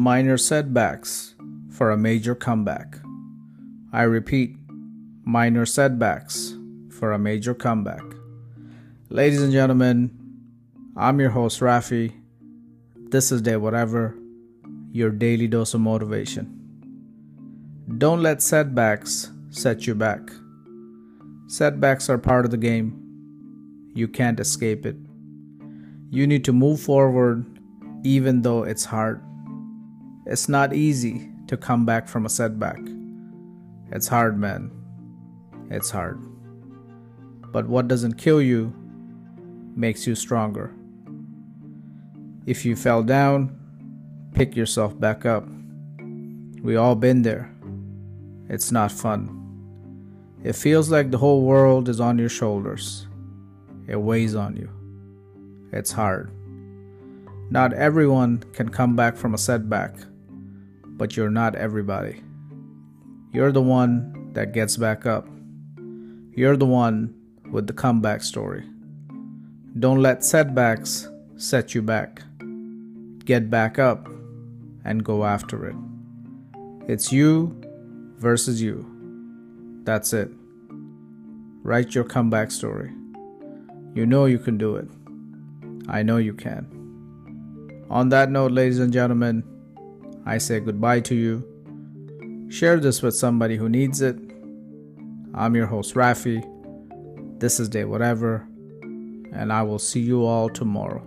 minor setbacks for a major comeback. I repeat, minor setbacks for a major comeback. Ladies and gentlemen, I'm your host, Rafi. This is Day Whatever, your daily dose of motivation. Don't let setbacks set you back. Setbacks are part of the game. You can't escape it. You need to move forward even though it's hard. It's not easy to come back from a setback. It's hard, man. It's hard. But what doesn't kill you makes you stronger. If you fell down, pick yourself back up. We all been there. It's not fun. It feels like the whole world is on your shoulders. It weighs on you. It's hard. Not everyone can come back from a setback, but you're not everybody. You're the one that gets back up. You're the one with the comeback story. Don't let setbacks set you back. Get back up and go after it. It's you versus you. That's it. Write your comeback story. You know you can do it. I know you can. On that note, ladies and gentlemen, I say goodbye to you. Share this with somebody who needs it. I'm your host, Rafi. This is Day Whatever, and I will see you all tomorrow.